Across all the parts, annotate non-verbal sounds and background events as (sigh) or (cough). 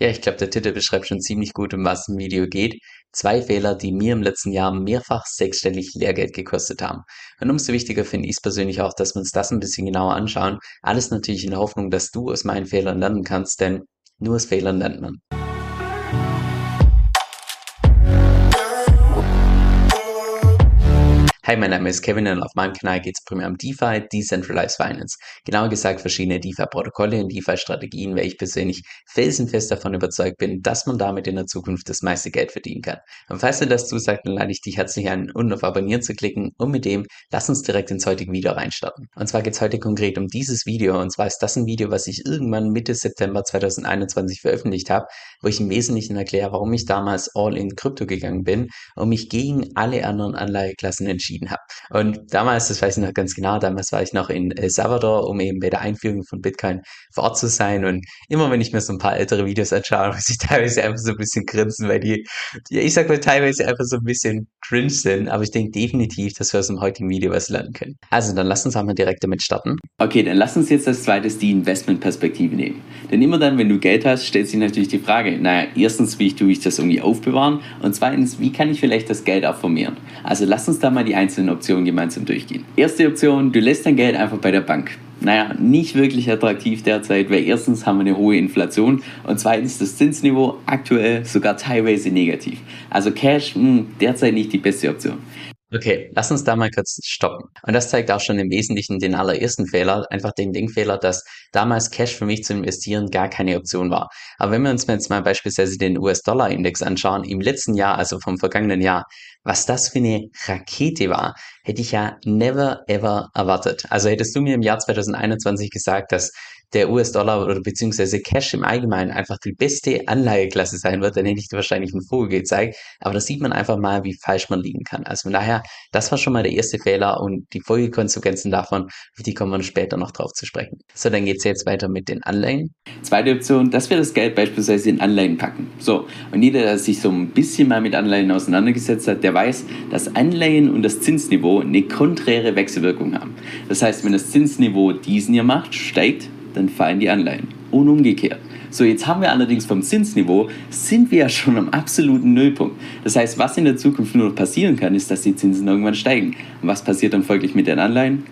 Ja, ich glaube, der Titel beschreibt schon ziemlich gut, um was im Video geht. Zwei Fehler, die mir im letzten Jahr mehrfach sechsstellig Lehrgeld gekostet haben. Und umso wichtiger finde ich es persönlich auch, dass wir uns das ein bisschen genauer anschauen. Alles natürlich in der Hoffnung, dass du aus meinen Fehlern lernen kannst, denn nur aus Fehlern lernt man. Hi, mein Name ist Kevin und auf meinem Kanal geht es primär um DeFi, Decentralized Finance. Genauer gesagt verschiedene DeFi-Protokolle und DeFi-Strategien, weil ich persönlich felsenfest davon überzeugt bin, dass man damit in der Zukunft das meiste Geld verdienen kann. Und falls dir das zusagt, dann lade ich dich herzlich ein, unten auf Abonnieren zu klicken und mit dem lass uns direkt ins heutige Video reinstarten. Und zwar geht es heute konkret um dieses Video und zwar ist das ein Video, was ich irgendwann Mitte September 2021 veröffentlicht habe, wo ich im Wesentlichen erkläre, warum ich damals all in Krypto gegangen bin und mich gegen alle anderen Anlageklassen entschieden entschieden habe. Und damals, das weiß ich noch ganz genau, damals war ich noch in El Salvador, um eben bei der Einführung von Bitcoin vor Ort zu sein. Und immer wenn ich mir so ein paar ältere Videos anschaue, (laughs) muss ich teilweise einfach so ein bisschen grinsen, weil die, die ich sag mal, teilweise einfach so ein bisschen cringe sind. Aber ich denke definitiv, dass wir aus dem heutigen Video was lernen können. Also dann lass uns einmal direkt damit starten. Okay, dann lass uns jetzt als zweites die Investmentperspektive nehmen. Denn immer dann, wenn du Geld hast, stellt sich natürlich die Frage, naja, erstens, wie tue ich das irgendwie aufbewahren? Und zweitens, wie kann ich vielleicht das Geld auch vermehren? Also lass uns da mal die einzelnen Optionen gemeinsam durchgehen. Erste Option, du lässt dein Geld einfach bei der Bank. Naja, nicht wirklich attraktiv derzeit, weil erstens haben wir eine hohe Inflation und zweitens das Zinsniveau aktuell sogar teilweise negativ. Also Cash mh, hm, derzeit nicht die beste Option. Okay, lass uns da mal kurz stoppen. Und das zeigt auch schon im Wesentlichen den allerersten Fehler, einfach den Denkfehler, dass damals Cash für mich zu investieren gar keine Option war. Aber wenn wir uns jetzt mal beispielsweise den US-Dollar-Index anschauen, im letzten Jahr, also vom vergangenen Jahr, was das für eine Rakete war, hätte ich ja never ever erwartet. Also hättest du mir im Jahr 2021 gesagt, dass der US-Dollar oder beziehungsweise Cash im Allgemeinen einfach die beste Anlageklasse sein wird, dann hätte ich dir wahrscheinlich einen Vogel gezeigt. Aber da sieht man einfach mal, wie falsch man liegen kann. Also von daher, das war schon mal der erste Fehler und die Folgekonsequenzen davon, auf die kommen wir später noch drauf zu sprechen. So, dann geht es jetzt weiter mit den Anleihen. Zweite Option, dass wir das Geld beispielsweise in Anleihen packen. So, und jeder, der sich so ein bisschen mal mit Anleihen auseinandergesetzt hat, der weiß, dass Anleihen und das Zinsniveau eine konträre Wechselwirkung haben. Das heißt, wenn das Zinsniveau diesen hier macht, steigt dann fallen die Anleihen. Und umgekehrt. So, jetzt haben wir allerdings vom Zinsniveau, sind wir ja schon am absoluten Nullpunkt. Das heißt, was in der Zukunft nur noch passieren kann, ist, dass die Zinsen irgendwann steigen. Und was passiert dann folglich mit den Anleihen?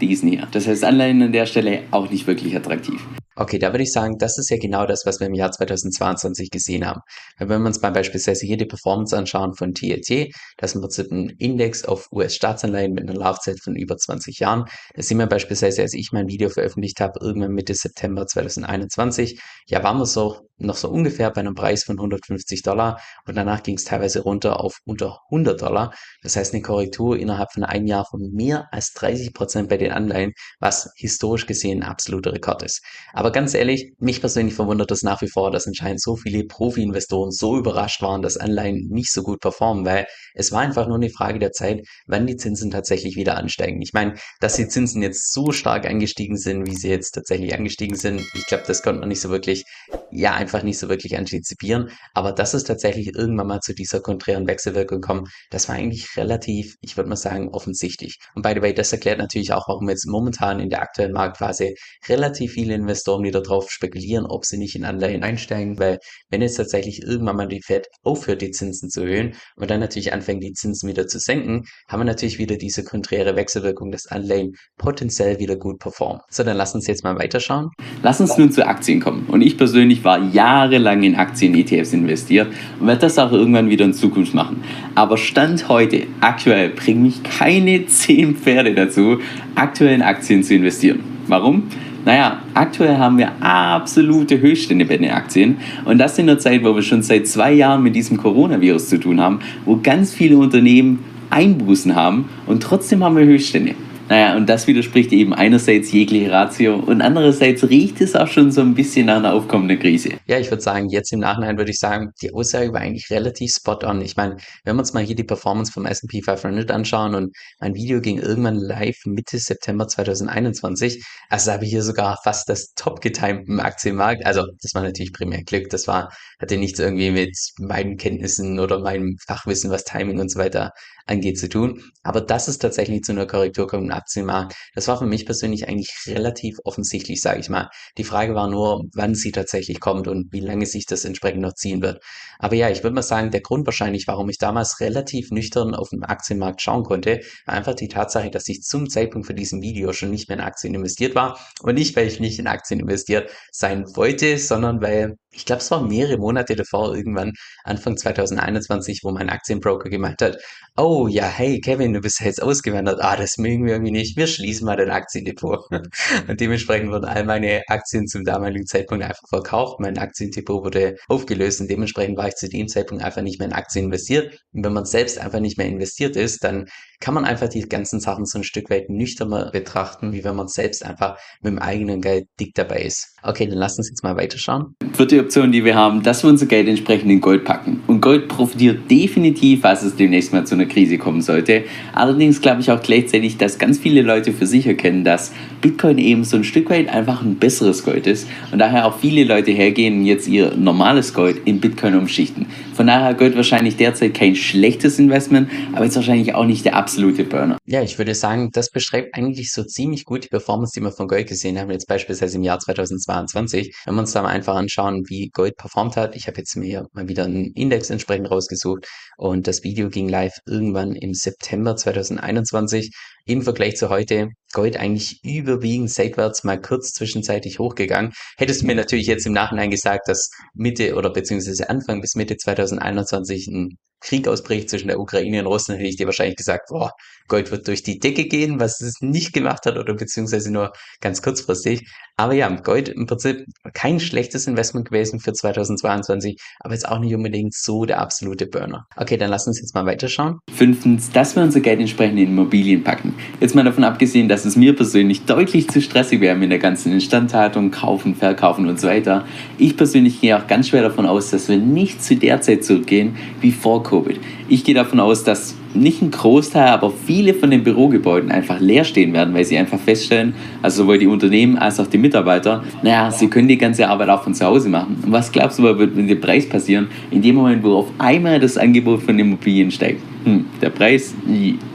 Diesen hier. Das heißt, Anleihen an der Stelle auch nicht wirklich attraktiv. Okay, da würde ich sagen, das ist ja genau das, was wir im Jahr 2022 gesehen haben. Wenn wir uns mal beispielsweise hier die Performance anschauen von TLT, das ist ein Index auf US-Staatsanleihen mit einer Laufzeit von über 20 Jahren. Da sehen wir beispielsweise, als ich mein Video veröffentlicht habe, irgendwann Mitte September 2021, ja, waren wir so noch so ungefähr bei einem Preis von 150 Dollar und danach ging es teilweise runter auf unter 100 Dollar. Das heißt eine Korrektur innerhalb von einem Jahr von mehr als 30 Prozent bei den Anleihen, was historisch gesehen ein absoluter Rekord ist. Aber ganz ehrlich, mich persönlich verwundert das nach wie vor, dass anscheinend so viele Profi-Investoren so überrascht waren, dass Anleihen nicht so gut performen, weil es war einfach nur eine Frage der Zeit, wann die Zinsen tatsächlich wieder ansteigen. Ich meine, dass die Zinsen jetzt so stark angestiegen sind, wie sie jetzt tatsächlich angestiegen sind, ich glaube, das konnte man nicht so wirklich, ja, einfach nicht so wirklich antizipieren. Aber dass es tatsächlich irgendwann mal zu dieser konträren Wechselwirkung kommt, das war eigentlich relativ, ich würde mal sagen, offensichtlich. Und by the way, das erklärt natürlich auch, warum jetzt momentan in der aktuellen Marktphase relativ viele Investoren wieder darauf spekulieren, ob sie nicht in Anleihen einsteigen, weil wenn jetzt tatsächlich irgendwann mal die Fed aufhört, die Zinsen zu erhöhen und dann natürlich anfängt, die Zinsen wieder zu senken, haben wir natürlich wieder diese konträre Wechselwirkung, dass Anleihen potenziell wieder gut performen. So, dann lass uns jetzt mal weiterschauen. Lass uns nun zu Aktien kommen. Und ich persönlich war ja jahrelang in Aktien-ETFs investiert und werde das auch irgendwann wieder in Zukunft machen. Aber Stand heute, aktuell, bringen mich keine 10 Pferde dazu, aktuell in Aktien zu investieren. Warum? Naja, aktuell haben wir absolute Höchststände bei den Aktien und das in der Zeit, wo wir schon seit zwei Jahren mit diesem Coronavirus zu tun haben, wo ganz viele Unternehmen Einbußen haben und trotzdem haben wir Höchststände. Naja, und das widerspricht eben einerseits jegliche Ratio und andererseits riecht es auch schon so ein bisschen nach einer aufkommenden Krise. Ja, ich würde sagen, jetzt im Nachhinein würde ich sagen, die Aussage war eigentlich relativ spot on. Ich meine, wenn wir uns mal hier die Performance vom S&P 500 anschauen und mein Video ging irgendwann live Mitte September 2021, also habe ich hier sogar fast das top getimten Aktienmarkt. Also, das war natürlich primär Glück. Das war, hatte nichts irgendwie mit meinen Kenntnissen oder meinem Fachwissen, was Timing und so weiter angeht, zu tun. Aber dass es tatsächlich zu einer Korrektur kommt, Aktienmarkt, das war für mich persönlich eigentlich relativ offensichtlich, sage ich mal. Die Frage war nur, wann sie tatsächlich kommt und wie lange sich das entsprechend noch ziehen wird. Aber ja, ich würde mal sagen, der Grund wahrscheinlich, warum ich damals relativ nüchtern auf den Aktienmarkt schauen konnte, war einfach die Tatsache, dass ich zum Zeitpunkt für diesem Video schon nicht mehr in Aktien investiert war und nicht, weil ich nicht in Aktien investiert sein wollte, sondern weil ich glaube, es war mehrere Monate davor, irgendwann Anfang 2021, wo mein Aktienbroker gemeint hat, oh ja, hey Kevin, du bist jetzt ausgewandert, ah, das mögen wir irgendwie nicht, wir schließen mal dein Aktiendepot. (laughs) Und dementsprechend wurden all meine Aktien zum damaligen Zeitpunkt einfach verkauft, mein Aktiendepot wurde aufgelöst und dementsprechend war ich zu dem Zeitpunkt einfach nicht mehr in Aktien investiert. Und wenn man selbst einfach nicht mehr investiert ist, dann kann man einfach die ganzen Sachen so ein Stück weit nüchterner betrachten, wie wenn man selbst einfach mit dem eigenen Geld dick dabei ist. Okay, dann lass uns jetzt mal weiterschauen. Vierte Option, die wir haben, dass wir unser Geld entsprechend in Gold packen. Und Gold profitiert definitiv, falls es demnächst mal zu einer Krise kommen sollte. Allerdings glaube ich auch gleichzeitig, dass ganz viele Leute für sich erkennen, dass Bitcoin eben so ein Stück weit einfach ein besseres Gold ist und daher auch viele Leute hergehen jetzt ihr normales Gold in Bitcoin umschichten. Von daher Gold wahrscheinlich derzeit kein schlechtes Investment, aber jetzt wahrscheinlich auch nicht der absolute Burner. Ja, ich würde sagen, das beschreibt eigentlich so ziemlich gut die Performance, die wir von Gold gesehen haben, jetzt beispielsweise im Jahr 2022. Wenn wir uns da mal einfach anschauen, wie Gold performt hat. Ich habe jetzt mir mal wieder einen Index entsprechend rausgesucht und das Video ging live irgendwann im September 2021. Im Vergleich zu heute Gold eigentlich überwiegend seitwärts mal kurz zwischenzeitlich hochgegangen. Hättest du mir natürlich jetzt im Nachhinein gesagt, dass Mitte oder beziehungsweise Anfang bis Mitte 2021 ein Krieg ausbricht zwischen der Ukraine und Russland, hätte ich dir wahrscheinlich gesagt, boah, Gold wird durch die Decke gehen, was es nicht gemacht hat oder beziehungsweise nur ganz kurzfristig. Aber ja, Gold im Prinzip kein schlechtes Investment gewesen für 2022, aber jetzt auch nicht unbedingt so der absolute Burner. Okay, dann lass uns jetzt mal weiterschauen. Fünftens, dass wir unser Geld entsprechend in Immobilien packen. Jetzt mal davon abgesehen, dass es mir persönlich deutlich zu stressig wäre mit der ganzen Instandhaltung, kaufen, verkaufen und so weiter. Ich persönlich gehe auch ganz schwer davon aus, dass wir nicht zu der Zeit zurückgehen wie vor Covid. Ich gehe davon aus, dass nicht ein Großteil, aber viele von den Bürogebäuden einfach leer stehen werden, weil sie einfach feststellen, also sowohl die Unternehmen als auch die Mitarbeiter, naja, sie können die ganze Arbeit auch von zu Hause machen. Und was glaubst du, wird mit dem Preis passieren, in dem Moment, wo auf einmal das Angebot von Immobilien steigt? Hm, der Preis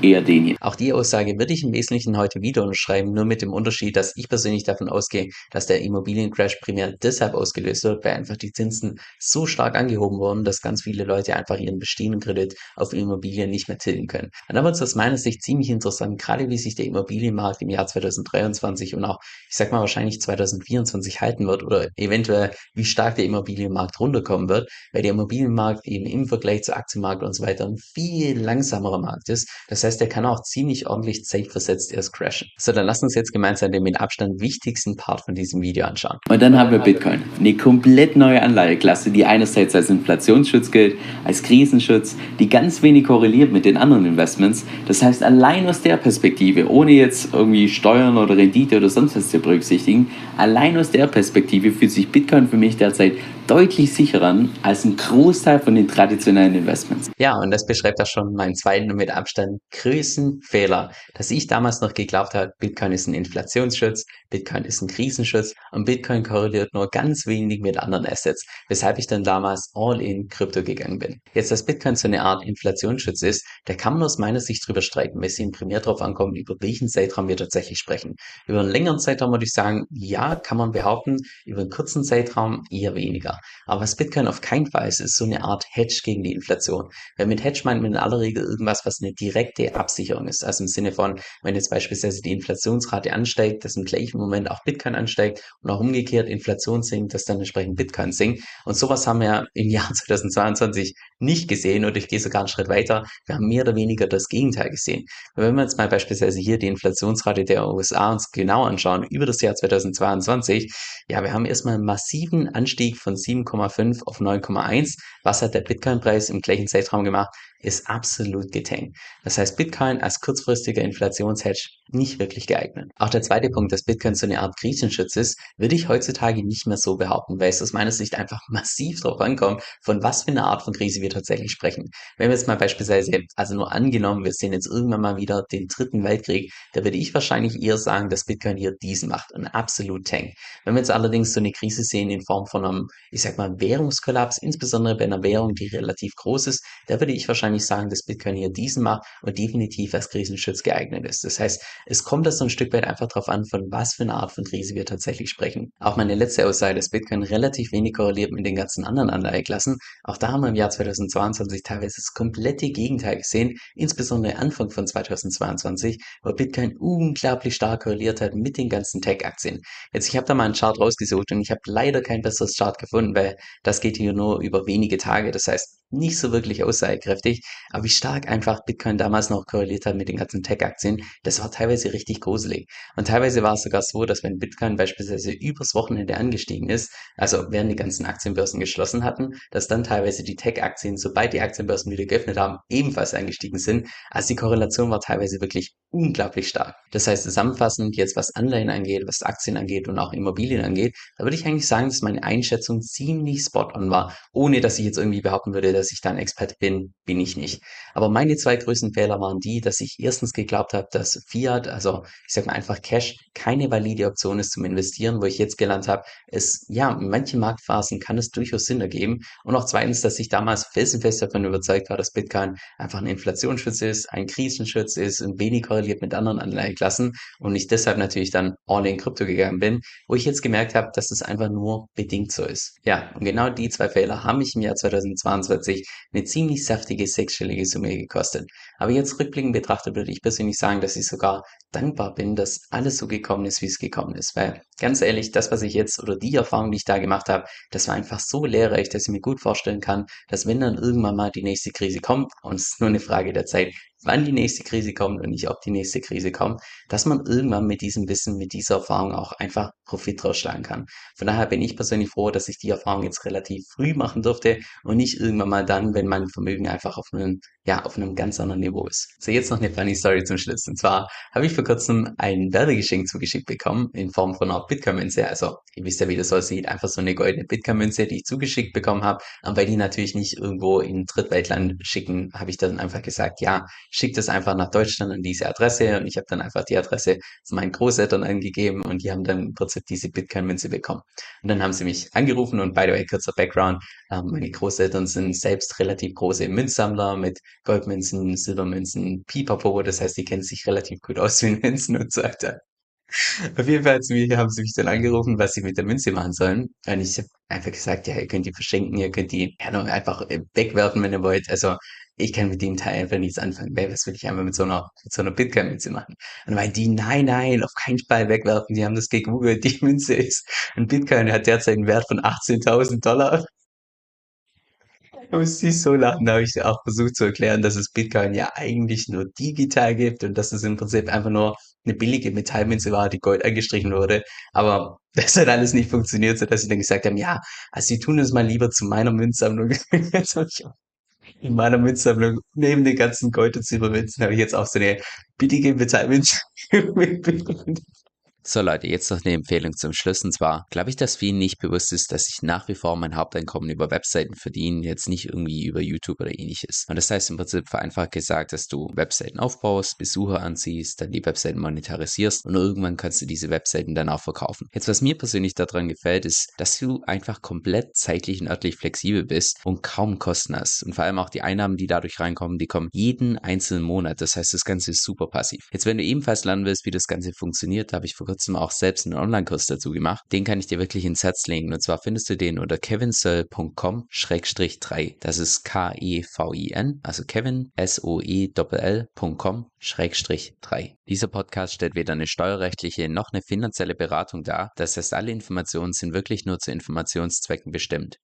eher den hier. Auch die Aussage würde ich im Wesentlichen heute wieder unterschreiben, nur mit dem Unterschied, dass ich persönlich davon ausgehe, dass der Immobiliencrash primär deshalb ausgelöst wird, weil einfach die Zinsen so stark angehoben wurden, dass ganz viele Leute einfach ihren bestehenden Kredit auf Immobilien nicht mehr tilgen können. Und da wird es aus meiner Sicht ziemlich interessant, gerade wie sich der Immobilienmarkt im Jahr 2023 und auch, ich sag mal, wahrscheinlich 2024 halten wird oder eventuell, wie stark der Immobilienmarkt runterkommen wird, weil der Immobilienmarkt eben im Vergleich zu Aktienmarkt und so weiter viel langsamerer Markt ist. Das heißt, der kann auch ziemlich ordentlich zeitversetzt erst crashen. So, dann lass uns jetzt gemeinsam den mit Abstand wichtigsten Part von diesem Video anschauen. Und dann haben wir Bitcoin. Eine komplett neue Anleiheklasse, die einerseits als Inflationsschutz gilt, als Krisenschutz, die ganz wenig korreliert mit den anderen Investments. Das heißt, allein aus der Perspektive, ohne jetzt irgendwie Steuern oder Rendite oder sonst was zu berücksichtigen, allein aus der Perspektive fühlt sich Bitcoin für mich derzeit deutlich sicherer als ein Großteil von den traditionellen Investments. Ja, und das beschreibt auch schon meinen zweiten und mit Abstand größten Fehler, dass ich damals noch geglaubt habe, Bitcoin ist ein Inflationsschutz, Bitcoin ist ein Krisenschutz und Bitcoin korreliert nur ganz wenig mit anderen Assets, weshalb ich dann damals all in Krypto gegangen bin. Jetzt, dass Bitcoin so eine Art Inflationsschutz ist, da kann man aus meiner Sicht drüber streiten, weil es eben primär darauf ankommt, über welchen Zeitraum wir tatsächlich sprechen. Über einen längeren Zeitraum würde ich sagen, ja, kann man behaupten, über einen kurzen Zeitraum eher weniger. Aber was Bitcoin auf keinen Fall ist, ist so eine Art Hedge gegen die Inflation. Weil mit Hedge meint man in aller Regel irgendwas, was eine direkte Absicherung ist. Also im Sinne von, wenn jetzt beispielsweise die Inflationsrate ansteigt, dass im gleichen Moment auch Bitcoin ansteigt und auch umgekehrt Inflation sinkt, dass dann entsprechend Bitcoin sinkt. Und sowas haben wir im Jahr (laughs) 2022 nicht gesehen und ich gehe sogar einen Schritt weiter. Wir haben mehr oder weniger das Gegenteil gesehen. Wenn wir jetzt mal beispielsweise hier die Inflationsrate der USA uns genau anschauen über das Jahr 2022, ja, wir haben erstmal einen massiven Anstieg von 7,5 auf 9,1. Was hat der Bitcoin-Preis im gleichen Zeitraum gemacht? Ist absolut getankt. Das heißt, Bitcoin als kurzfristiger Inflationshedge nicht wirklich geeignet. Auch der zweite Punkt, dass Bitcoin so eine Art Krisenschutz ist, würde ich heutzutage nicht mehr so behaupten, weil es aus meiner Sicht einfach (laughs) massiv darauf ankommt, von was für einer Art von Krise wir tatsächlich sprechen. Wenn wir jetzt mal beispielsweise, also nur angenommen, wir sehen jetzt irgendwann mal wieder den dritten Weltkrieg, da würde ich wahrscheinlich eher sagen, dass Bitcoin hier diesen macht, ein absolut Tank. Wenn wir jetzt allerdings so eine Krise sehen in Form von einem, ich sag mal, Währungskollaps, insbesondere bei einer Währung, die relativ groß ist, da würde ich wahrscheinlich wahrscheinlich sagen, dass Bitcoin hier diesen macht und definitiv als Krisenschutz geeignet ist. Das heißt, es kommt das so ein Stück weit einfach darauf an, von was für eine Art von Krise wir tatsächlich sprechen. Auch meine letzte Aussage, dass Bitcoin relativ wenig korreliert mit den ganzen anderen Anleiheklassen. Auch da haben wir im Jahr 2022 teilweise das komplette Gegenteil gesehen, insbesondere Anfang von 2022, wo Bitcoin unglaublich stark korreliert hat mit den ganzen Tech-Aktien. Jetzt, ich habe da mal einen Chart rausgesucht und ich habe leider kein besseres Chart gefunden, weil das geht hier nur über wenige Tage. Das heißt, nicht so wirklich aussagekräftig, aber wie stark einfach Bitcoin damals noch korreliert hat mit den ganzen Tech-Aktien, das war teilweise richtig gruselig. Und teilweise war es sogar so, dass wenn Bitcoin beispielsweise übers Wochenende angestiegen ist, also während die ganzen Aktienbörsen geschlossen hatten, dass dann teilweise die Tech-Aktien, sobald die Aktienbörsen wieder geöffnet haben, ebenfalls angestiegen sind. Also die Korrelation war teilweise wirklich unglaublich stark. Das heißt, zusammenfassend jetzt was Anleihen angeht, was Aktien angeht und auch Immobilien angeht, da würde ich eigentlich sagen, dass meine Einschätzung ziemlich spot on war, ohne dass ich jetzt irgendwie behaupten würde, dass ich da ein Experte bin, bin ich nicht. Aber meine zwei größten Fehler waren die, dass ich erstens geglaubt habe, dass Fiat, also ich sag mal einfach Cash, keine valide Option ist zum Investieren, wo ich jetzt gelernt habe, es, ja, in manchen Marktphasen kann es durchaus Sinn ergeben. Und auch zweitens, dass ich damals felsenfest davon überzeugt war, dass Bitcoin einfach ein Inflationsschutz ist, ein Krisenschutz ist und wenig korreliert mit anderen Anleiheklassen und ich deshalb natürlich dann all in Krypto gegangen bin, wo ich jetzt gemerkt habe, dass es einfach nur bedingt so ist. Ja, und genau die zwei Fehler haben mich im Jahr 2022 eine ziemlich saftige sechsstellige Summe gekostet. Aber jetzt rückblickend betrachtet würde ich persönlich sagen, dass ich sogar dankbar bin, dass alles so gekommen ist, wie es gekommen ist. Weil ganz ehrlich, das, was ich jetzt oder die Erfahrung, die ich da gemacht habe, das war einfach so lehrreich, dass ich mir gut vorstellen kann, dass wenn dann irgendwann mal die nächste Krise kommt, und es ist nur eine Frage der Zeit, wann die nächste Krise kommt und nicht ob die nächste Krise kommt, dass man irgendwann mit diesem Wissen, mit dieser Erfahrung auch einfach Profit draus schlagen kann. Von daher bin ich persönlich froh, dass ich die Erfahrung jetzt relativ früh machen durfte und nicht irgendwann mal dann, wenn mein Vermögen einfach auf einem, ja, auf einem ganz anderen Niveau ist. So, jetzt noch eine funny Story zum Schluss. Und zwar habe ich vor kurzem ein Werbegeschenk zugeschickt bekommen in Form von einer Bitcoin-Münze. Also, ihr wisst ja, wie das aussieht. Einfach so eine goldene Bitcoin-Münze, die ich zugeschickt bekommen habe. Und weil die natürlich nicht irgendwo in Drittweltland schicken, habe ich dann einfach gesagt, ja, schickt es einfach nach Deutschland an diese Adresse und ich habe dann einfach die Adresse von meinen Großeltern angegeben und die haben dann im Prinzip diese Bitcoin-Münze bekommen. Und dann haben sie mich angerufen und by the way, kurzer Background, ähm, meine Großeltern sind selbst relativ große Münzsammler mit Goldmünzen, Silbermünzen, Pipapo, das heißt, die kennen sich relativ gut aus mit Münzen und so weiter. Auf jeden Fall haben sie mich dann angerufen, was sie mit der Münze machen sollen. Und ich habe einfach gesagt, ja, ihr könnt die verschenken, ihr könnt die ja, einfach äh, wegwerfen, wenn ihr wollt. Also ich kann mit dem Teil einfach nichts anfangen. Weil was will ich einfach mit so einer, so einer Bitcoin-Münze machen? Und weil die, nein, nein, auf keinen Fall wegwerfen. Die haben das gegoogelt. Die Münze ist, ein Bitcoin hat derzeit einen Wert von 18.000 Dollar. Da musste ich so lachen, da habe ich auch versucht zu erklären, dass es Bitcoin ja eigentlich nur digital gibt und dass es im Prinzip einfach nur eine billige Metallmünze war, die Gold angestrichen wurde. Aber (laughs) das hat alles nicht funktioniert, sodass sie dann gesagt haben, ja, also sie tun es mal lieber zu meiner Münzsammlung. (laughs) In meiner Münzsammlung, neben den ganzen Gold- und Silbermünzen, habe ich jetzt auch so eine billige Metallmünze. (laughs) So Leute, jetzt noch eine Empfehlung zum Schluss. Und zwar glaube ich, dass vielen nicht bewusst ist, dass ich nach wie vor mein Haupteinkommen über Webseiten verdiene, jetzt nicht irgendwie über YouTube oder ähnliches. Und das heißt im Prinzip vereinfacht gesagt, dass du Webseiten aufbaust, Besucher anziehst, dann die Webseiten monetarisierst und irgendwann kannst du diese Webseiten dann auch verkaufen. Jetzt, was mir persönlich daran gefällt, ist, dass du einfach komplett zeitlich und örtlich flexibel bist und kaum Kosten hast. Und vor allem auch die Einnahmen, die dadurch reinkommen, die kommen jeden einzelnen Monat. Das heißt, das Ganze ist super passiv. Jetzt, wenn du ebenfalls lernen willst, wie das Ganze funktioniert, habe ich vor kurzem auch selbst einen Online-Kurs dazu gemacht. Den kann ich dir wirklich ins Herz legen. Und zwar findest du den unter kevinsoe.com-3. Das ist K-E-V-I-N, also Kevin, S-O-E-L.com 3. Dieser Podcast stellt weder eine steuerrechtliche noch eine finanzielle Beratung dar. Das heißt, alle Informationen sind wirklich nur zu Informationszwecken bestimmt.